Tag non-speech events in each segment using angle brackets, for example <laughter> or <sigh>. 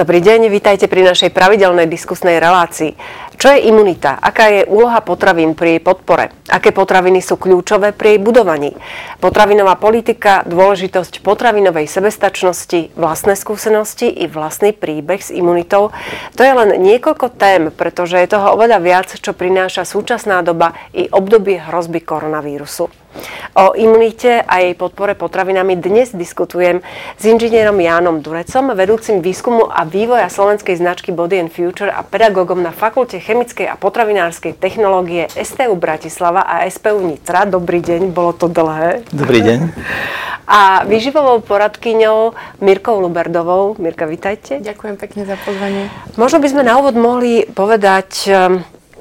Dobrý deň, vítajte pri našej pravidelnej diskusnej relácii. Čo je imunita? Aká je úloha potravín pri jej podpore? Aké potraviny sú kľúčové pri jej budovaní? Potravinová politika, dôležitosť potravinovej sebestačnosti, vlastné skúsenosti i vlastný príbeh s imunitou. To je len niekoľko tém, pretože je toho oveľa viac, čo prináša súčasná doba i obdobie hrozby koronavírusu. O imunite a jej podpore potravinami dnes diskutujem s inžinierom Jánom Durecom, vedúcim výskumu a vývoja slovenskej značky Body and Future a pedagógom na Fakulte chemickej a potravinárskej technológie STU Bratislava a SPU Nitra. Dobrý deň, bolo to dlhé. Dobrý deň. A výživovou poradkyňou Mirkou Luberdovou. Mirka, vítajte. Ďakujem pekne za pozvanie. Možno by sme na úvod mohli povedať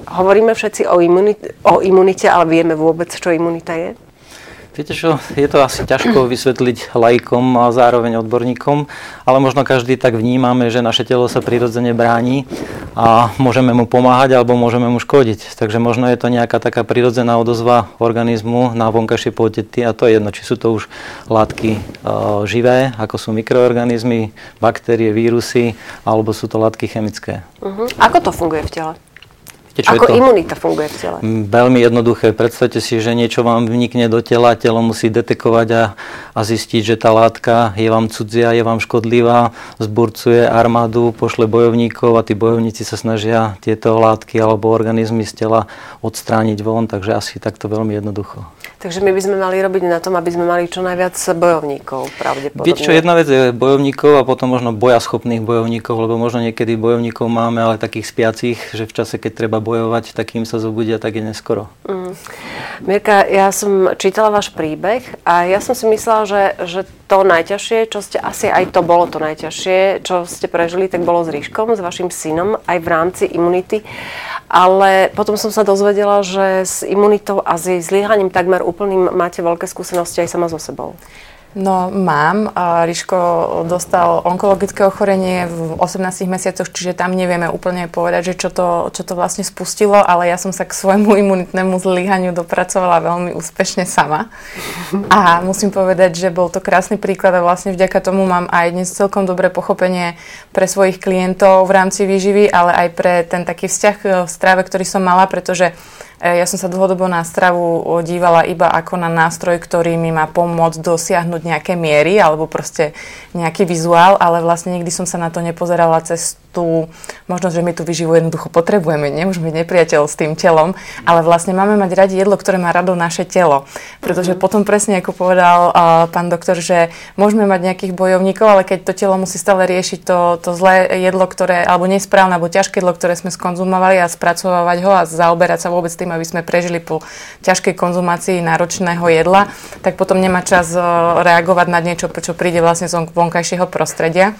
Hovoríme všetci o, imunite, o imunite, ale vieme vôbec, čo imunita je? Viete čo, je to asi ťažko vysvetliť lajkom a zároveň odborníkom, ale možno každý tak vnímame, že naše telo sa prirodzene bráni a môžeme mu pomáhať alebo môžeme mu škodiť. Takže možno je to nejaká taká prirodzená odozva organizmu na vonkajšie podnety a to je jedno, či sú to už látky e, živé, ako sú mikroorganizmy, baktérie, vírusy, alebo sú to látky chemické. Uh-huh. Ako to funguje v tele? Viete, čo Ako je to? imunita funguje v tele? Veľmi jednoduché. Predstavte si, že niečo vám vnikne do tela, telo musí detekovať a, a zistiť, že tá látka je vám cudzia, je vám škodlivá, zburcuje armádu, pošle bojovníkov a tí bojovníci sa snažia tieto látky alebo organizmy z tela odstrániť von, takže asi takto veľmi jednoducho. Takže my by sme mali robiť na tom, aby sme mali čo najviac bojovníkov, pravdepodobne. Viete čo, jedna vec je bojovníkov a potom možno bojaschopných bojovníkov, lebo možno niekedy bojovníkov máme, ale takých spiacich, že v čase, keď treba bojovať, tak im sa zobudia, tak je neskoro. Mm. Mirka, ja som čítala váš príbeh a ja som si myslela, že, že to najťažšie, čo ste, asi aj to bolo to najťažšie, čo ste prežili, tak bolo s Ríškom, s vašim synom, aj v rámci imunity. Ale potom som sa dozvedela, že s imunitou a s jej zlyhaním takmer úplným máte veľké skúsenosti aj sama so sebou. No mám. Ríško dostal onkologické ochorenie v 18 mesiacoch, čiže tam nevieme úplne povedať, že čo to, čo to vlastne spustilo, ale ja som sa k svojmu imunitnému zlyhaniu dopracovala veľmi úspešne sama. A musím povedať, že bol to krásny príklad a vlastne vďaka tomu mám aj dnes celkom dobré pochopenie pre svojich klientov v rámci výživy, ale aj pre ten taký vzťah v strave, ktorý som mala, pretože ja som sa dlhodobo na stravu dívala iba ako na nástroj, ktorý mi má pomôcť dosiahnuť nejaké miery alebo proste nejaký vizuál, ale vlastne nikdy som sa na to nepozerala cez tú možnosť, že my tú vyživu jednoducho potrebujeme, nemôžeme byť nepriateľ s tým telom, ale vlastne máme mať radi jedlo, ktoré má rado naše telo. Pretože mm. potom presne, ako povedal uh, pán doktor, že môžeme mať nejakých bojovníkov, ale keď to telo musí stále riešiť to, to zlé jedlo, ktoré, alebo nesprávne, alebo ťažké jedlo, ktoré sme skonzumovali a spracovávať ho a zaoberať sa vôbec tým, aby sme prežili po ťažkej konzumácii náročného jedla, tak potom nemá čas uh, reagovať na niečo, čo príde vlastne z vonkajšieho prostredia.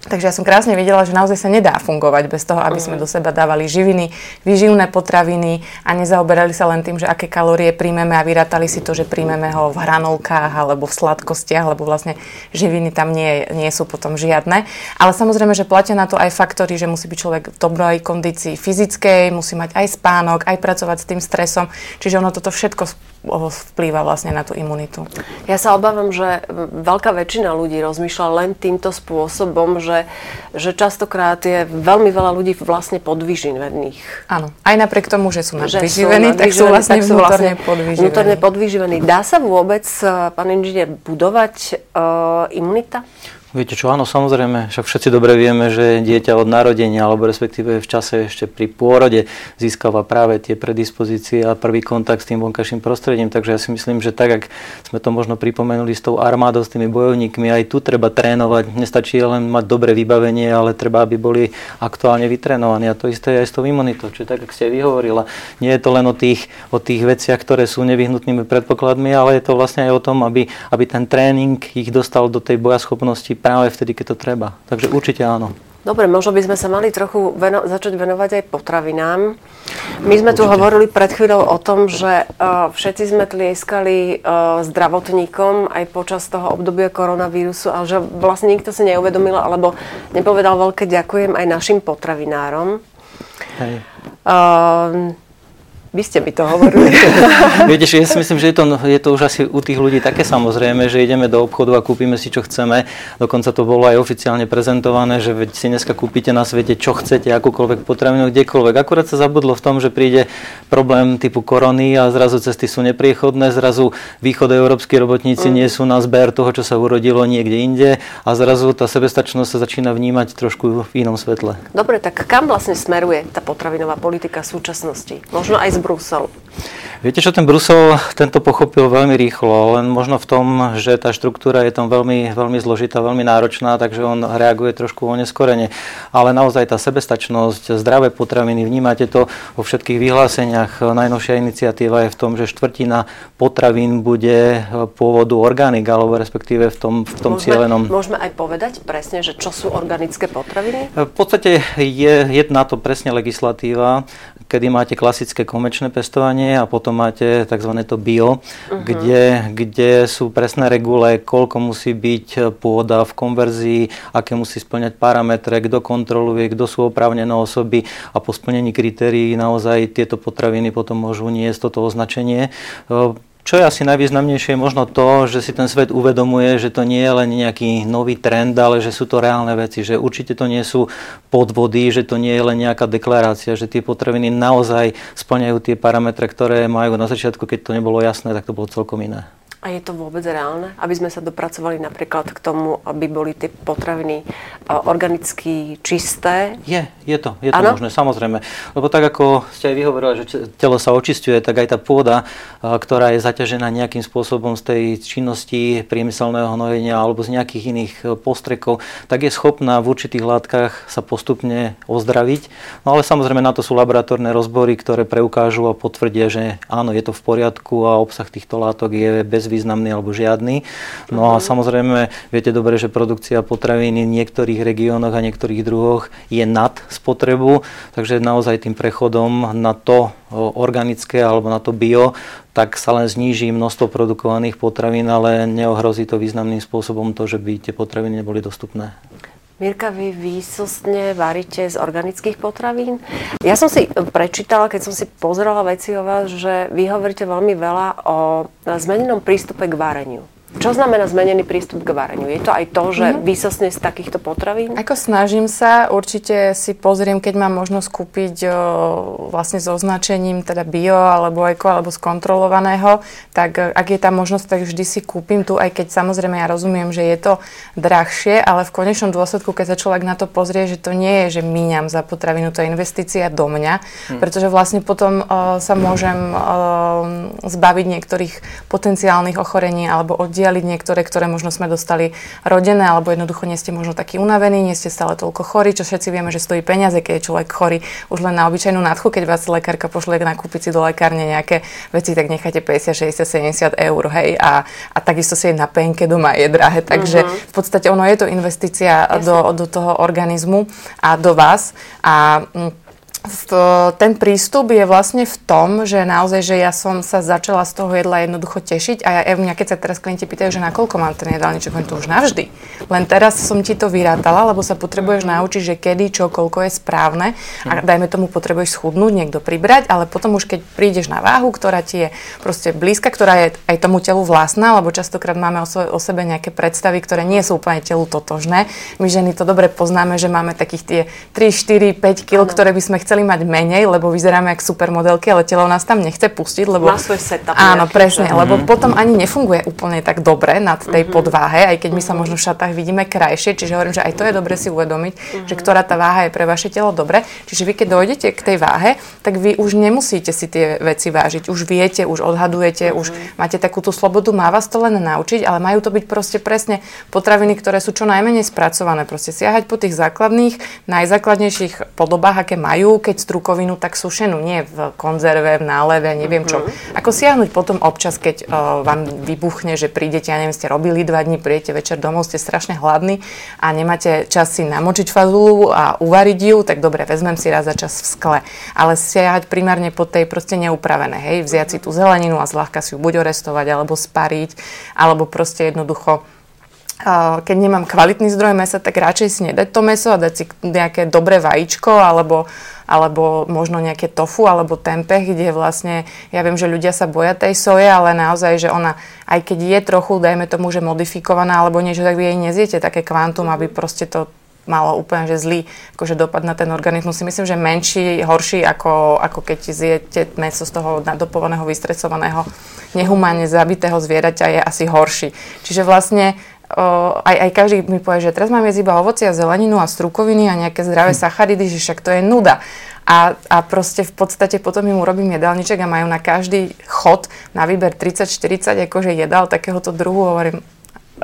Takže ja som krásne videla, že naozaj sa nedá fungovať bez toho, aby sme do seba dávali živiny, vyživné potraviny a nezaoberali sa len tým, že aké kalórie príjmeme a vyrátali si to, že príjmeme ho v hranolkách alebo v sladkostiach, lebo vlastne živiny tam nie, nie sú potom žiadne. Ale samozrejme, že platia na to aj faktory, že musí byť človek v dobrej kondícii fyzickej, musí mať aj spánok, aj pracovať s tým stresom. Čiže ono toto všetko vplýva vlastne na tú imunitu. Ja sa obávam, že veľká väčšina ľudí rozmýšľa len týmto spôsobom, že, že častokrát je veľmi veľa ľudí vlastne podvyživených. Áno, aj napriek tomu, že sú nadvyživení, tak sú vlastne tak sú vnútorne vlastne podvyživení. Vnútorne podvyživení. Dá sa vôbec, eh, pán inžinier, budovať uh, imunita? Viete čo, áno, samozrejme, však všetci dobre vieme, že dieťa od narodenia, alebo respektíve v čase ešte pri pôrode získava práve tie predispozície a prvý kontakt s tým vonkajším prostredím. Takže ja si myslím, že tak, ak sme to možno pripomenuli s tou armádou, s tými bojovníkmi, aj tu treba trénovať. Nestačí len mať dobré vybavenie, ale treba, aby boli aktuálne vytrénovaní. A to isté je aj s tou imunitou. Čiže tak, ako ste vyhovorila, nie je to len o tých, o tých veciach, ktoré sú nevyhnutnými predpokladmi, ale je to vlastne aj o tom, aby, aby ten tréning ich dostal do tej bojaschopnosti práve vtedy, keď to treba. Takže určite áno. Dobre, možno by sme sa mali trochu veno- začať venovať aj potravinám. My sme Určite. tu hovorili pred chvíľou o tom, že uh, všetci sme tlieskali uh, zdravotníkom aj počas toho obdobia koronavírusu, ale že vlastne nikto si neuvedomil alebo nepovedal veľké ďakujem aj našim potravinárom. Hej. Uh, Vy ste mi to hovorili. <laughs> Viete, ja si myslím, že je to, je to už asi u tých ľudí také samozrejme, že ideme do obchodu a kúpime si, čo chceme. Dokonca to bolo aj oficiálne prezentované, že si dneska kúpite na svete, čo chcete, akúkoľvek potravinu, kdekoľvek. Akurát sa zabudlo v tom, že príde problém typu korony a zrazu cesty sú nepriechodné, zrazu európsky robotníci mm. nie sú na zber toho, čo sa urodilo niekde inde a zrazu tá sebestačnosť sa začína vnímať trošku v inom svetle. Dobre, tak kam vlastne smeruje tá potravinová politika v súčasnosti? Možno aj z Bruxelas. Viete čo, ten Brusel tento pochopil veľmi rýchlo, len možno v tom, že tá štruktúra je tam veľmi, veľmi zložitá, veľmi náročná, takže on reaguje trošku o neskorene. Ale naozaj tá sebestačnosť, zdravé potraviny, vnímate to vo všetkých vyhláseniach. Najnovšia iniciatíva je v tom, že štvrtina potravín bude pôvodu organik, alebo respektíve v tom, v tom môžeme, cieľenom. Môžeme aj povedať presne, že čo sú organické potraviny? V podstate je, je na to presne legislatíva, kedy máte klasické komečné pestovanie a potom potom máte tzv. to bio, uh-huh. kde, kde sú presné regule, koľko musí byť pôda v konverzii, aké musí splňať parametre, kto kontroluje, kto sú oprávnené osoby a po splnení kritérií naozaj tieto potraviny potom môžu niesť toto označenie. Čo je asi najvýznamnejšie, možno to, že si ten svet uvedomuje, že to nie je len nejaký nový trend, ale že sú to reálne veci, že určite to nie sú podvody, že to nie je len nejaká deklarácia, že tie potraviny naozaj splňajú tie parametre, ktoré majú na začiatku, keď to nebolo jasné, tak to bolo celkom iné. A je to vôbec reálne, aby sme sa dopracovali napríklad k tomu, aby boli tie potraviny organicky čisté? Je, je to, je to možné, samozrejme. Lebo tak ako ste aj vyhovorili, že telo sa očistuje, tak aj tá pôda, ktorá je zaťažená nejakým spôsobom z tej činnosti priemyselného hnojenia alebo z nejakých iných e, postrekov, tak je schopná v určitých látkach sa postupne ozdraviť. No ale samozrejme na to sú laboratórne rozbory, ktoré preukážu a potvrdia, že áno, je to v poriadku a obsah týchto látok je bez bezvýznamný alebo žiadny. No a mhm. samozrejme, viete dobre, že produkcia potravín v niektorých regiónoch a niektorých druhoch je nad spotrebu, takže naozaj tým prechodom na to organické alebo na to bio, tak sa len zníži množstvo produkovaných potravín, ale neohrozí to významným spôsobom to, že by tie potraviny neboli dostupné. Mirka, vy výsostne varíte z organických potravín. Ja som si prečítala, keď som si pozerala veci o vás, že vy hovoríte veľmi veľa o zmenenom prístupe k vareniu. Čo znamená zmenený prístup k vareniu? Je to aj to, že mm-hmm. výsostne z takýchto potravín? Ako snažím sa, určite si pozriem, keď mám možnosť kúpiť o, vlastne s označením teda bio alebo eko alebo skontrolovaného, tak ak je tá možnosť, tak vždy si kúpim tu, aj keď samozrejme ja rozumiem, že je to drahšie, ale v konečnom dôsledku, keď sa človek na to pozrie, že to nie je, že míňam za potravinu, to je investícia do mňa, mm. pretože vlastne potom o, sa môžem o, zbaviť niektorých potenciálnych ochorení alebo oddiel oddialiť niektoré, ktoré možno sme dostali rodené, alebo jednoducho nie ste možno takí unavení, nie ste stále toľko chorí, čo všetci vieme, že stojí peniaze, keď je človek chorý už len na obyčajnú nádchu, keď vás lekárka pošle nakúpiť si do lekárne nejaké veci, tak necháte 50, 60, 70 eur, hej, a, a takisto si je na penke doma je drahé, takže uh-huh. v podstate ono je to investícia do, do toho organizmu a do vás a mm, v, ten prístup je vlastne v tom, že naozaj, že ja som sa začala z toho jedla jednoducho tešiť a ja, mňa, keď sa teraz klienti pýtajú, že nakoľko mám ten jedálniček, hovorím to už navždy. Len teraz som ti to vyrátala, lebo sa potrebuješ naučiť, že kedy, čo, koľko je správne a mhm. dajme tomu potrebuješ schudnúť, niekto pribrať, ale potom už keď prídeš na váhu, ktorá ti je proste blízka, ktorá je aj tomu telu vlastná, lebo častokrát máme o, o sebe nejaké predstavy, ktoré nie sú úplne telu totožné. My ženy to dobre poznáme, že máme takých tie 3, 4, 5 kg, ktoré by sme chceli chceli mať menej, lebo vyzeráme ako supermodelky, ale telo nás tam nechce pustiť, lebo... Má svoj setup. Áno, nejaký, presne, že... lebo mm-hmm. potom ani nefunguje úplne tak dobre nad tej mm-hmm. podváhe, aj keď my sa mhm. možno v šatách vidíme krajšie, čiže hovorím, že aj to je dobre si uvedomiť, mm-hmm. že ktorá tá váha je pre vaše telo dobre. Čiže vy keď dojdete k tej váhe, tak vy už nemusíte si tie veci vážiť. Už viete, už odhadujete, mm-hmm. už máte takú tú slobodu, má vás to len naučiť, ale majú to byť proste presne potraviny, ktoré sú čo najmenej spracované. Proste siahať po tých základných, najzákladnejších podobách, aké majú, keď strukovinu, tak sušenú, nie v konzerve, v náleve, neviem čo. Uh-huh. Ako siahnuť potom občas, keď uh, vám vybuchne, že prídete, ja neviem, ste robili dva dní, prídete večer domov, ste strašne hladní a nemáte čas si namočiť fazulu a uvariť ju, tak dobre, vezmem si raz za čas v skle. Ale siahať primárne po tej proste neupravené, hej, vziať si tú zeleninu a zľahka si ju buď orestovať, alebo spariť, alebo proste jednoducho keď nemám kvalitný zdroj mesa, tak radšej si nedať to meso a dať si nejaké dobré vajíčko alebo, alebo možno nejaké tofu alebo tempeh, kde vlastne, ja viem, že ľudia sa boja tej soje, ale naozaj, že ona, aj keď je trochu, dajme tomu, že modifikovaná alebo niečo, tak vy jej nezjete také kvantum, aby proste to malo úplne že zlý akože dopad na ten organizmus. Si myslím, že menší, horší, ako, ako keď zjete meso z toho nadopovaného, vystresovaného, nehumánne zabitého zvieraťa je asi horší. Čiže vlastne aj, aj každý mi povie, že teraz mám jesť iba ovoci a zeleninu a strukoviny a nejaké zdravé hm. sacharidy, že však to je nuda. A, a proste v podstate potom im urobím jedálniček a majú na každý chod na výber 30-40 akože jedál takéhoto druhu. Hovorím,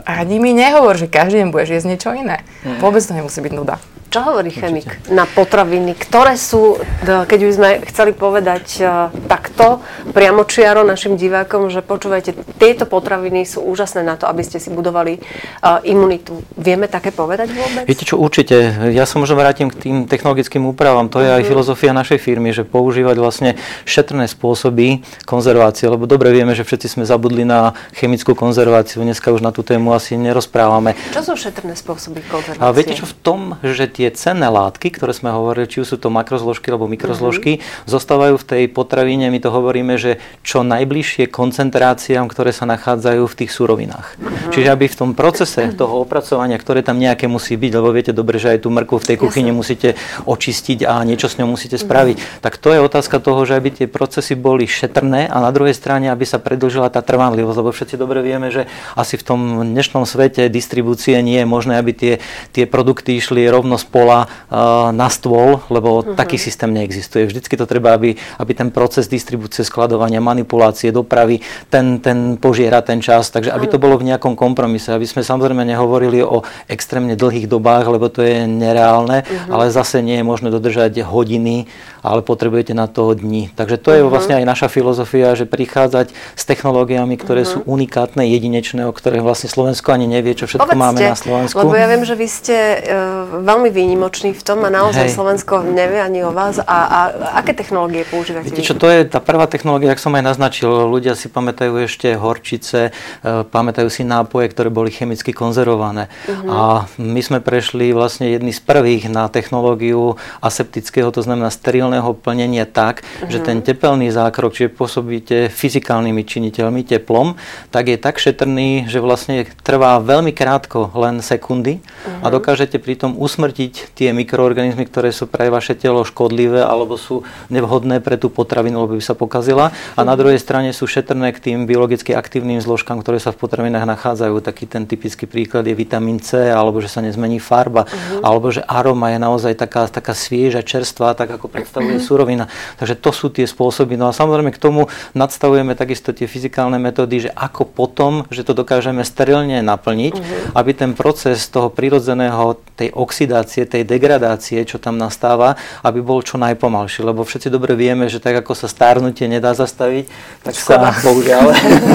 ani mi nehovor, že každý deň budeš jesť niečo iné. Mm. Vôbec to nemusí byť nuda. Čo hovorí chemik Určite. na potraviny, ktoré sú, keď by sme chceli povedať uh, takto, priamočiaro našim divákom, že počúvajte, tieto potraviny sú úžasné na to, aby ste si budovali uh, imunitu. Vieme také povedať vôbec? Viete čo, určite. Ja sa možno vrátim k tým technologickým úpravám. To je uh-huh. aj mhm. filozofia našej firmy, že používať vlastne šetrné spôsoby konzervácie, lebo dobre vieme, že všetci sme zabudli na chemickú konzerváciu. Dneska už na tú tému asi nerozprávame. Čo sú šetrné spôsoby konzervácie? A viete čo, v tom, že tie cenné látky, ktoré sme hovorili, či sú to makrozložky alebo mikrozložky, mm-hmm. zostávajú v tej potravine, my to hovoríme, že čo najbližšie koncentráciám, ktoré sa nachádzajú v tých surovinách. Mm-hmm. Čiže aby v tom procese toho opracovania, ktoré tam nejaké musí byť, lebo viete dobre, že aj tú mrkvu v tej kuchyni Jasne. musíte očistiť a niečo s ňou musíte spraviť, mm-hmm. tak to je otázka toho, že aby tie procesy boli šetrné a na druhej strane, aby sa predlžila tá trvanlivosť, lebo všetci dobre vieme, že asi v tom dnešnom svete distribúcie nie je možné, aby tie, tie produkty išli rovno z pola uh, na stôl, lebo uh-huh. taký systém neexistuje. Vždycky to treba, aby, aby ten proces distribúcie, skladovania, manipulácie, dopravy, ten, ten požiera ten čas, takže aby to bolo v nejakom kompromise, aby sme samozrejme nehovorili o extrémne dlhých dobách, lebo to je nereálne, uh-huh. ale zase nie je možné dodržať hodiny, ale potrebujete na to dní. Takže to je uh-huh. vlastne aj naša filozofia, že prichádzať s technológiami, ktoré uh-huh. sú unikátne, jedinečné, o ktorých vlastne Slovensko ani nevie, čo všetko Povedzte, máme na Slovensku. Lebo ja viem, že vy ste uh, veľmi výnimoční v tom a naozaj Hej. Slovensko nevie ani o vás. A, a aké technológie používate? Viete čo, to je tá prvá technológia, ak som aj naznačil. Ľudia si pamätajú ešte horčice, uh, pamätajú si nápoje, ktoré boli chemicky konzervované. Uh-huh. A my sme prešli vlastne jedni z prvých na technológiu aseptického, to znamená sterilného plnenia tak, uh-huh. že ten tepelný zákrok, čiže pôsobíte fyzikálnymi činiteľmi, teplom, tak je tak šetrný, že vlastne trvá veľmi krátko, len sekundy uh-huh. a dokážete pritom usmrtiť tie mikroorganizmy, ktoré sú pre vaše telo škodlivé alebo sú nevhodné pre tú potravinu, lebo by sa pokazila. A na mhm. druhej strane sú šetrné k tým biologicky aktívnym zložkám, ktoré sa v potravinách nachádzajú. Taký ten typický príklad je vitamín C, alebo že sa nezmení farba, uh-huh. alebo že aroma je naozaj taká, taká svieža, čerstvá, tak ako predstavuje uh-huh. surovina. Takže to sú tie spôsoby. No a samozrejme k tomu nadstavujeme takisto tie fyzikálne metódy, že ako potom, že to dokážeme sterilne naplniť, uh-huh. aby ten proces toho prirodzeného, tej oxidácie, tej degradácie, čo tam nastáva, aby bol čo najpomalší. Lebo všetci dobre vieme, že tak ako sa stárnutie nedá zastaviť, tak Škoda. sa, <laughs> bohužiaľ,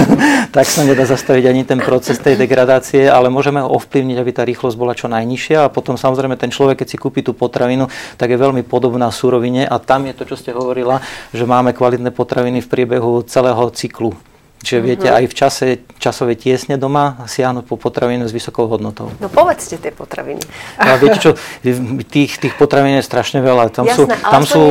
<laughs> tak sa nedá zastaviť ani ten proces tej degradácie, ale môžeme ho ovplyvniť, aby tá rýchlosť bola čo najnižšia a potom samozrejme ten človek, keď si kúpi tú potravinu, tak je veľmi podobná surovine a tam je to, čo ste hovorila, že máme kvalitné potraviny v priebehu celého cyklu Čiže uh-huh. viete aj v čase časové tiesne doma siahnuť po potravinu s vysokou hodnotou. No povedzte tie potraviny. A viete čo, tých, tých potravín je strašne veľa. Tam Jasné, sú, tam sú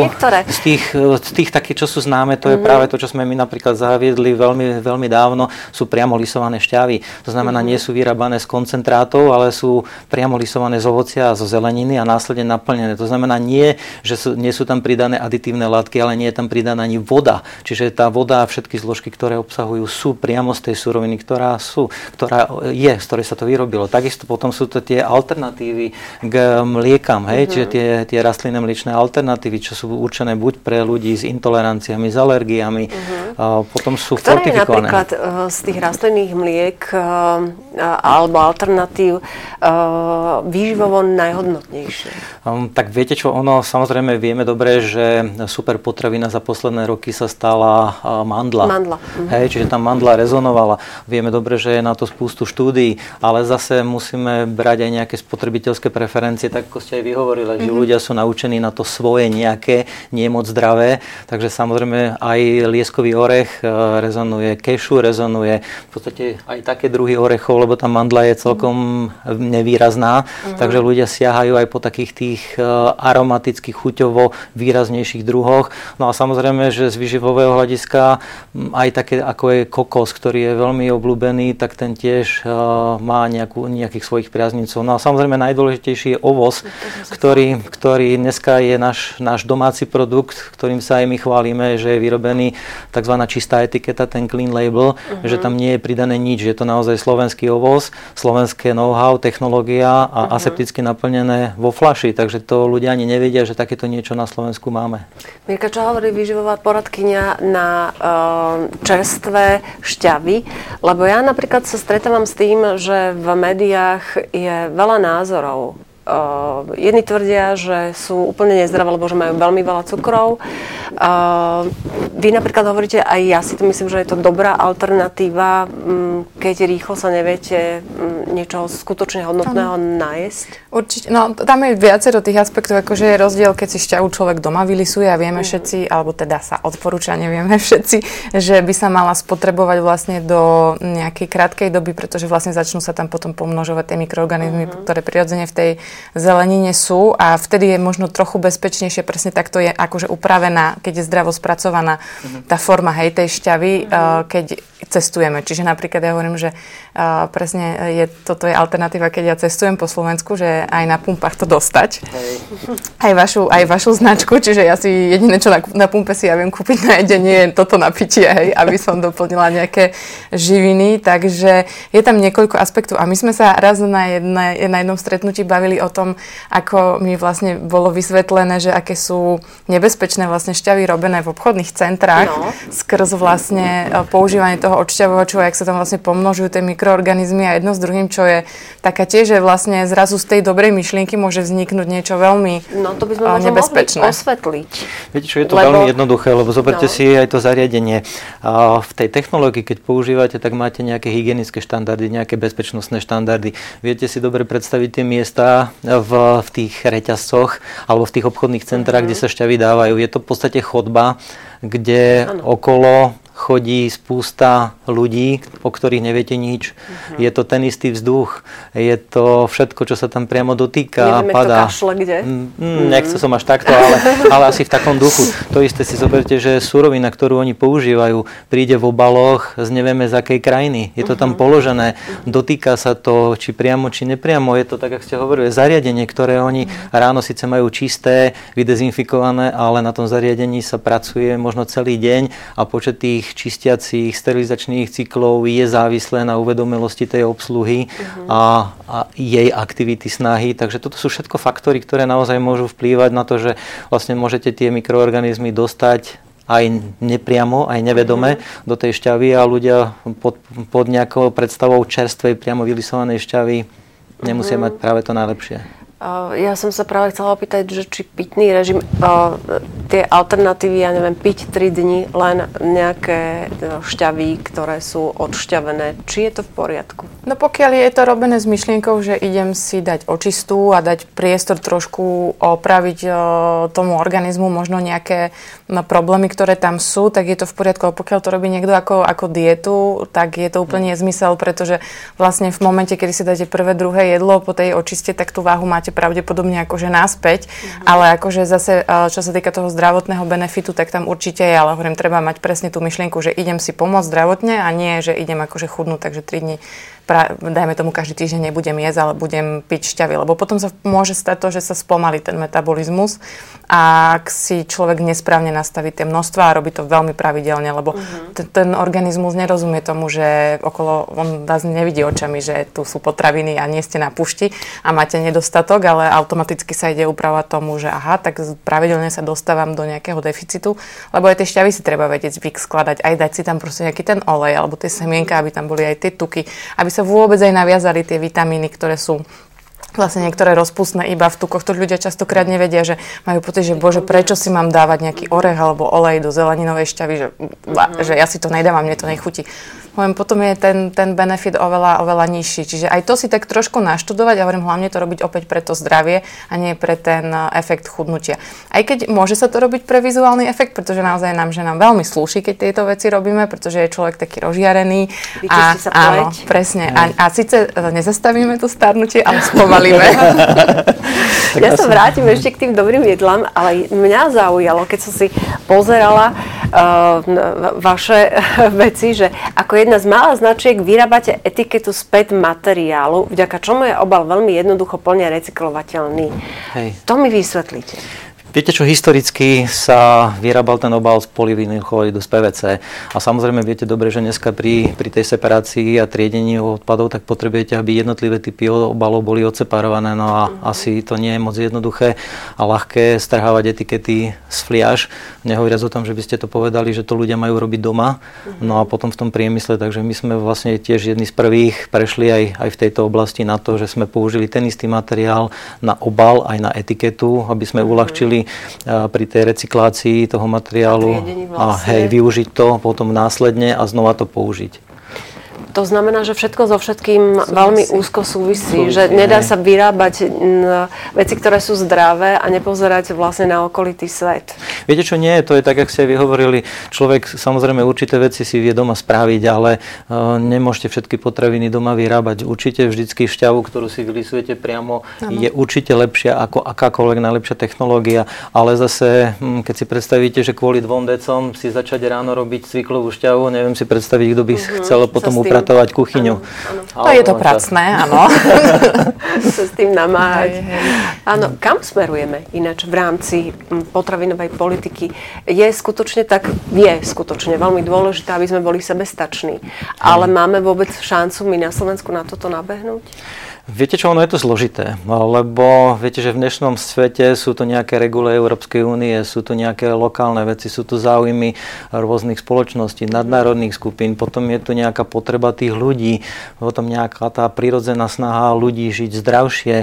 z tých, z tých takých, čo sú známe, to je uh-huh. práve to, čo sme my napríklad zaviedli veľmi, veľmi dávno, sú priamo lisované šťavy. To znamená, uh-huh. nie sú vyrábané z koncentrátov, ale sú priamo lisované z ovocia a zo zeleniny a následne naplnené. To znamená nie, že sú, nie sú tam pridané aditívne látky, ale nie je tam pridaná ani voda. Čiže tá voda a všetky zložky, ktoré obsahujú vyrobujú, sú priamo z tej suroviny, ktorá, sú, ktorá je, z ktorej sa to vyrobilo. Takisto potom sú to tie alternatívy k mliekam, hej, uh-huh. čiže tie, tie rastlinné mliečné alternatívy, čo sú určené buď pre ľudí s intoleranciami, s alergiami, uh-huh. a potom sú Ktoré fortifikované. napríklad uh, z tých rastlinných mliek uh, alebo alternatív uh, výživovo najhodnotnejšie? Um, tak viete čo, ono samozrejme vieme dobre, že super potravina za posledné roky sa stala mandla. Mandla. Uh-huh. Hej, čiže tam mandla rezonovala. Vieme dobre, že je na to spústu štúdií, ale zase musíme brať aj nejaké spotrebiteľské preferencie, tak ako ste aj vyhovorili, mm-hmm. že mhm. ľudia sú naučení na to svoje nejaké, nie moc zdravé, takže samozrejme aj lieskový orech orech, rezonuje kešu, rezonuje v podstate aj také druhy orechov, lebo tá mandla je celkom nevýrazná, mm-hmm. takže ľudia siahajú aj po takých tých aromatických, chuťovo výraznejších druhoch. No a samozrejme, že z vyživového hľadiska aj také ako je kokos, ktorý je veľmi obľúbený, tak ten tiež má nejakú, nejakých svojich priaznicov. No a samozrejme najdôležitejší je ovoz, ktorý, ktorý dneska je náš, náš domáci produkt, ktorým sa aj my chválime, že je vyrobený tzv. čistá etiketa, ten clean label, uh-huh. že tam nie je pridané nič, je to naozaj slovenský ovoz, slovenské know-how, technológia a uh-huh. asepticky naplnené vo flaši, takže to ľudia ani nevedia, že takéto niečo na Slovensku máme. Mirka, čo hovorí výživová poradkynia na uh, čerstvé šťavy? Lebo ja napríklad sa stretávam s tým, že v médiách je veľa názorov Uh, jedni tvrdia, že sú úplne nezdravé, lebo že majú veľmi veľa cukrov. Uh, vy napríklad hovoríte, aj ja si to myslím, že je to dobrá alternatíva, um, keď rýchlo sa neviete um, niečo skutočne hodnotného tam, nájsť. Určite, no tam je viacero tých aspektov, akože je rozdiel, keď si šťavu človek doma vylisuje a vieme mm. všetci, alebo teda sa odporúča, nevieme <laughs> všetci, že by sa mala spotrebovať vlastne do nejakej krátkej doby, pretože vlastne začnú sa tam potom pomnožovať tie mikroorganizmy, mm-hmm. ktoré prirodzene v tej zelenine sú a vtedy je možno trochu bezpečnejšie, presne takto je akože upravená, keď je zdravo spracovaná uh-huh. tá forma hej tej šťavy, uh-huh. keď cestujeme. Čiže napríklad ja hovorím, že uh, presne je, toto je alternatíva, keď ja cestujem po Slovensku, že aj na pumpách to dostať. Hej. <laughs> Aj, vašu, aj vašu značku, čiže ja si jediné, čo na, na pumpe si ja viem kúpiť na jedenie, je toto napitie, hej, aby som doplnila nejaké živiny. Takže je tam niekoľko aspektov a my sme sa raz na, jedne, na jednom stretnutí bavili o tom, ako mi vlastne bolo vysvetlené, že aké sú nebezpečné vlastne šťavy robené v obchodných centrách no. skrz vlastne e, používanie toho odšťavovaču, jak sa tam vlastne pomnožujú tie mikroorganizmy a jedno s druhým, čo je taká tiež, že vlastne zrazu z tej dobrej myšlienky môže vzniknúť niečo veľmi no, to by sme nebezpečné. osvetliť. Viete čo, je to lebo... veľmi jednoduché, lebo zoberte no. si aj to zariadenie. V tej technológii, keď používate, tak máte nejaké hygienické štandardy, nejaké bezpečnostné štandardy. Viete si dobre predstaviť tie miesta v, v tých reťazcoch alebo v tých obchodných centrách, uh-huh. kde sa šťavy dávajú. Je to v podstate chodba, kde ano. okolo chodí spústa ľudí, o ktorých neviete nič. Uh-huh. Je to ten istý vzduch, je to všetko, čo sa tam priamo dotýka Neviem, padá. to kašle kde? Mm, mm, nechce som až takto, ale, ale asi v takom duchu. To isté si zoberte, že surovina, ktorú oni používajú, príde v obaloch z nevieme z akej krajiny. Je to tam položené, dotýka sa to, či priamo, či nepriamo. Je to tak, ako ste hovorili, zariadenie, ktoré oni ráno síce majú čisté, vydezinfikované, ale na tom zariadení sa pracuje možno celý deň a počet tých čistiacich, sterilizačných cyklov je závislé na uvedomelosti tej obsluhy uh-huh. a, a jej aktivity, snahy. Takže toto sú všetko faktory, ktoré naozaj môžu vplývať na to, že vlastne môžete tie mikroorganizmy dostať aj nepriamo, aj nevedome uh-huh. do tej šťavy a ľudia pod, pod nejakou predstavou čerstvej, priamo vylisovanej šťavy nemusia uh-huh. mať práve to najlepšie. Ja som sa práve chcela opýtať, že či pitný režim, tie alternatívy, ja neviem, piť 3 dni len nejaké no, šťavy, ktoré sú odšťavené, či je to v poriadku? No pokiaľ je to robené s myšlienkou, že idem si dať očistú a dať priestor trošku opraviť tomu organizmu možno nejaké problémy, ktoré tam sú, tak je to v poriadku. Ale pokiaľ to robí niekto ako, ako dietu, tak je to úplne nezmysel, pretože vlastne v momente, kedy si dáte prvé, druhé jedlo po tej očiste, tak tú váhu máte pravdepodobne akože naspäť, mm-hmm. ale akože zase, čo sa týka toho zdravotného benefitu, tak tam určite je, ale hovorím, treba mať presne tú myšlienku, že idem si pomôcť zdravotne a nie, že idem akože chudnúť, takže 3 dní pra, dajme tomu každý týždeň nebudem jesť, ale budem piť šťavy, lebo potom sa môže stať to, že sa spomalí ten metabolizmus a ak si človek nesprávne nastaví tie množstva a robí to veľmi pravidelne, lebo uh-huh. ten, ten organizmus nerozumie tomu, že okolo, on vás nevidí očami, že tu sú potraviny a nie ste na pušti a máte nedostatok, ale automaticky sa ide upravovať tomu, že aha, tak pravidelne sa dostávam do nejakého deficitu, lebo aj tie šťavy si treba vedieť skladať, aj dať si tam proste nejaký ten olej alebo tie semienka, aby tam boli aj tie tuky, aby sa sa vôbec aj naviazali tie vitamíny, ktoré sú vlastne niektoré rozpustné iba v tukoch. To ľudia častokrát nevedia, že majú pocit, že bože, prečo si mám dávať nejaký orech alebo olej do zeleninovej šťavy, že, mm-hmm. že ja si to nedávam, mne to nechutí. Poviem, potom je ten, ten benefit oveľa, oveľa nižší. Čiže aj to si tak trošku naštudovať a hovorím hlavne to robiť opäť pre to zdravie a nie pre ten e, efekt chudnutia. Aj keď môže sa to robiť pre vizuálny efekt, pretože naozaj nám, že nám veľmi slúši, keď tieto veci robíme, pretože je človek taký rozžiarený. a, sa áno, presne. A, a síce e, nezastavíme to starnutie, ale spomalíme. <laughs> ja sa vrátim ešte k tým dobrým jedlám, ale mňa zaujalo, keď som si pozerala uh, vaše <laughs> veci, že ako jedna z mála značiek vyrábate etiketu späť materiálu, vďaka čomu je obal veľmi jednoducho plne recyklovateľný. Hej. To mi vysvetlíte. Viete čo, historicky sa vyrábal ten obal z polyvinyl chloridu z PVC a samozrejme viete dobre, že dneska pri, pri tej separácii a triedení odpadov tak potrebujete, aby jednotlivé typy obalov boli odseparované, no a asi to nie je moc jednoduché a ľahké strhávať etikety z fliaž, nehovoriac o tom, že by ste to povedali, že to ľudia majú robiť doma, no a potom v tom priemysle, takže my sme vlastne tiež jedni z prvých prešli aj, aj v tejto oblasti na to, že sme použili ten istý materiál na obal aj na etiketu, aby sme mm-hmm. Uľahčili pri tej recyklácii toho materiálu vlastne. a hej, využiť to potom následne a znova to použiť. To znamená, že všetko so všetkým súvisí. veľmi úzko súvisí, súvisí že nedá sa vyrábať veci, ktoré sú zdravé a nepozerať vlastne na okolitý svet. Viete čo, nie, to je tak, ako ste vyhovorili, človek samozrejme určité veci si vie doma spraviť, ale uh, nemôžete všetky potraviny doma vyrábať. Určite vždycky šťavu, ktorú si vylisujete priamo, ano. je určite lepšia ako akákoľvek najlepšia technológia, ale zase, hm, keď si predstavíte, že kvôli dvom decom si začať ráno robiť cviklovú šťavu, neviem si predstaviť, kto by uh-huh. chcel potom upratovať upratovať kuchyňu. Áno, áno. To je to pracné, áno. <laughs> sa s tým namáhať. Áno, kam smerujeme ináč v rámci potravinovej politiky? Je skutočne tak, je skutočne veľmi dôležité, aby sme boli sebestační. Ale máme vôbec šancu my na Slovensku na toto nabehnúť? Viete čo, ono je to zložité, lebo viete, že v dnešnom svete sú to nejaké regule Európskej únie, sú to nejaké lokálne veci, sú to záujmy rôznych spoločností, nadnárodných skupín, potom je tu nejaká potreba tých ľudí, potom nejaká tá prirodzená snaha ľudí žiť zdravšie,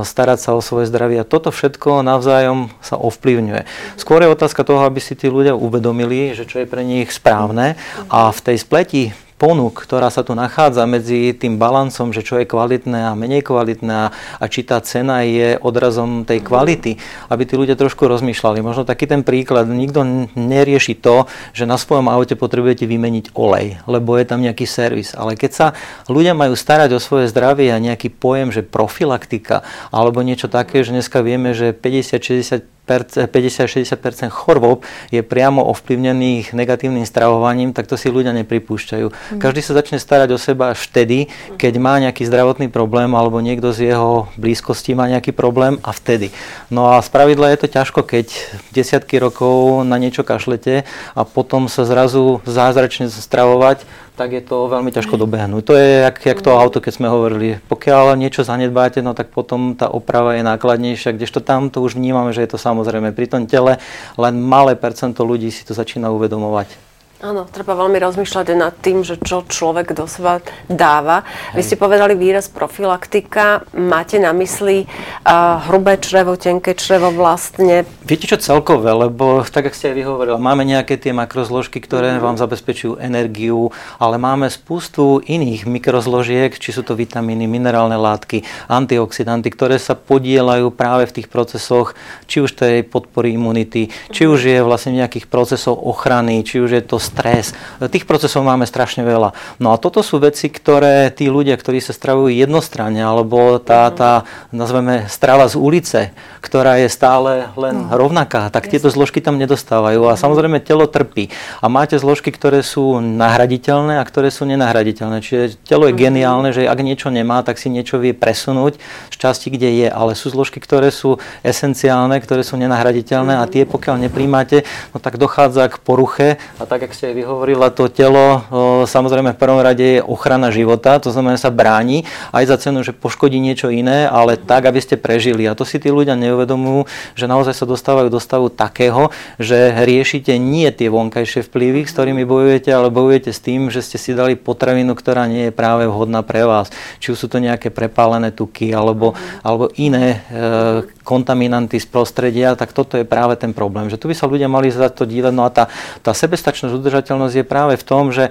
starať sa o svoje zdravie. Toto všetko navzájom sa ovplyvňuje. Skôr je otázka toho, aby si tí ľudia uvedomili, že čo je pre nich správne a v tej spleti ponúk, ktorá sa tu nachádza medzi tým balancom, že čo je kvalitné a menej kvalitné a či tá cena je odrazom tej kvality, aby tí ľudia trošku rozmýšľali. Možno taký ten príklad, nikto nerieši to, že na svojom aute potrebujete vymeniť olej, lebo je tam nejaký servis. Ale keď sa ľudia majú starať o svoje zdravie a nejaký pojem, že profilaktika alebo niečo také, že dneska vieme, že 50-60 50-60% chorôb je priamo ovplyvnených negatívnym stravovaním, tak to si ľudia nepripúšťajú. Mm. Každý sa začne starať o seba až vtedy, keď má nejaký zdravotný problém alebo niekto z jeho blízkosti má nejaký problém a vtedy. No a spravidla je to ťažko, keď desiatky rokov na niečo kašlete a potom sa zrazu zázračne stravovať tak je to veľmi ťažko dobehnúť. To je jak, jak to auto, keď sme hovorili. Pokiaľ niečo zanedbáte, no tak potom tá oprava je nákladnejšia, kdežto tam to už vnímame, že je to samozrejme pri tom tele, len malé percento ľudí si to začína uvedomovať. Áno, treba veľmi rozmýšľať nad tým, že čo človek do seba dáva. Hej. Vy ste povedali výraz profilaktika. Máte na mysli uh, hrubé črevo, tenké črevo vlastne? Viete čo celkové, lebo tak, ako ste aj vyhovorili, máme nejaké tie makrozložky, ktoré mm. vám zabezpečujú energiu, ale máme spustu iných mikrozložiek, či sú to vitamíny, minerálne látky, antioxidanty, ktoré sa podielajú práve v tých procesoch, či už tej podpory imunity, či už je vlastne nejakých procesoch ochrany, či už je to stres. Tých procesov máme strašne veľa. No a toto sú veci, ktoré tí ľudia, ktorí sa stravujú jednostranne, alebo tá, tá nazveme strava z ulice, ktorá je stále len no. rovnaká, tak tieto zložky tam nedostávajú. A samozrejme telo trpí. A máte zložky, ktoré sú nahraditeľné a ktoré sú nenahraditeľné. Čiže telo je mhm. geniálne, že ak niečo nemá, tak si niečo vie presunúť z časti, kde je. Ale sú zložky, ktoré sú esenciálne, ktoré sú nenahraditeľné a tie, pokiaľ nepríjmate, no tak dochádza k poruche a tak, ak ste aj vyhovorila, to telo samozrejme v prvom rade je ochrana života, to znamená sa bráni aj za cenu, že poškodí niečo iné, ale tak, aby ste prežili. A to si tí ľudia neuvedomujú, že naozaj sa dostávajú do stavu takého, že riešite nie tie vonkajšie vplyvy, s ktorými bojujete, ale bojujete s tým, že ste si dali potravinu, ktorá nie je práve vhodná pre vás. Či sú to nejaké prepálené tuky alebo, alebo iné e, kontaminanty z prostredia, tak toto je práve ten problém. Že tu by sa ľudia mali za to dívať. No a tá, tá sebestačnosť, udržateľnosť je práve v tom, že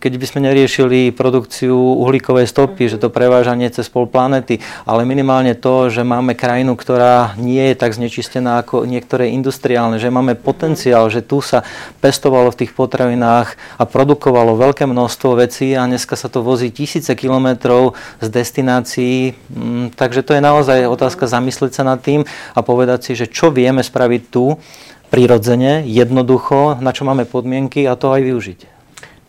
keď by sme neriešili produkciu uhlíkovej stopy, že to prevážanie cez pol planety, ale minimálne to, že máme krajinu, ktorá nie je tak znečistená ako niektoré industriálne, že máme potenciál, že tu sa pestovalo v tých potravinách a produkovalo veľké množstvo vecí a dneska sa to vozí tisíce kilometrov z destinácií. Mm, takže to je naozaj otázka zamyslieť sa nad tým, a povedať si, že čo vieme spraviť tu prirodzene, jednoducho, na čo máme podmienky a to aj využiť.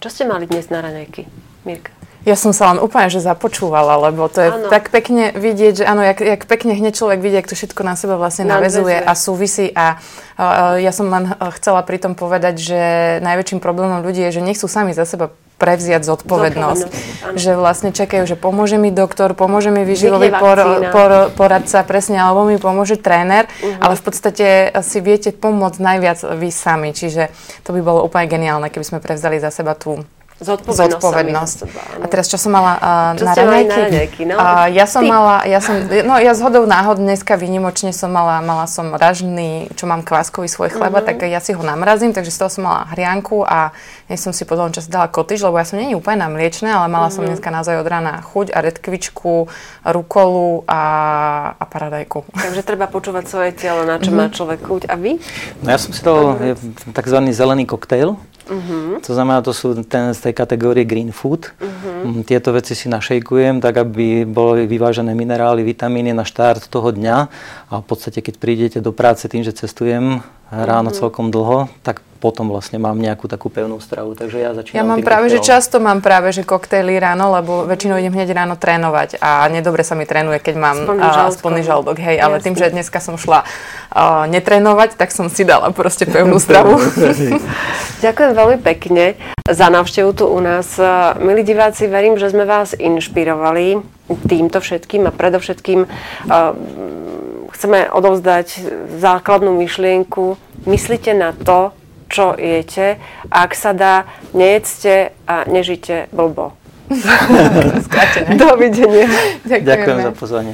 Čo ste mali dnes na raňajky, Mirka? Ja som sa len úplne že započúvala, lebo to je ano. tak pekne vidieť, že áno, jak, jak pekne hneď človek vidie, jak to všetko na seba vlastne navezuje a súvisí a uh, ja som len chcela pri tom povedať, že najväčším problémom ľudí je, že nechcú sami za seba prevziať zodpovednosť. zodpovednosť že vlastne čakajú, že pomôže mi doktor, pomôže mi výživový por, por, poradca, presne, alebo mi pomôže tréner, uh-huh. ale v podstate si viete pomôcť najviac vy sami. Čiže to by bolo úplne geniálne, keby sme prevzali za seba tú Zodpovednosť. Zodpovednosť. A teraz čo som mala uh, čo na raňajky? No? Uh, ja som Ty. mala, ja som, no ja z hodou náhod dneska výnimočne som mala, mala som ražný, čo mám kváskový svoj chleba, uh-huh. tak ja si ho namrazím, takže z toho som mala hrianku a dnes som si potom čas dala kotyž, lebo ja som není úplne na mliečne, ale mala uh-huh. som mhm. dneska naozaj od rána chuť a redkvičku, rukolu a, a paradajku. Takže treba počúvať svoje telo, na čo uh-huh. má človek chuť. A vy? No ja som si dal tzv. zelený koktejl. Uh-huh. To znamená, to sú ten z tej kategórie green food. Uh-huh. Tieto veci si našejkujem, tak aby boli vyvážené minerály, vitamíny na štart toho dňa. A v podstate, keď prídete do práce tým, že cestujem ráno uh-huh. celkom dlho, tak potom vlastne mám nejakú takú pevnú stravu. Takže ja začínam Ja mám práve, koktejlom. že často mám práve, že koktejly ráno, lebo väčšinou idem hneď ráno trénovať a nedobre sa mi trénuje, keď mám splný žalúdok. Hej, ale Jasne. tým, že dneska som šla uh, netrénovať, tak som si dala proste pevnú stravu. <laughs> Ďakujem veľmi pekne za návštevu tu u nás. Milí diváci, verím, že sme vás inšpirovali týmto všetkým a predovšetkým uh, chceme odovzdať základnú myšlienku. Myslite na to, čo jete. Ak sa dá, nejedzte a nežite blbo. <laughs> Dovidenia. Ďakujem za pozvanie.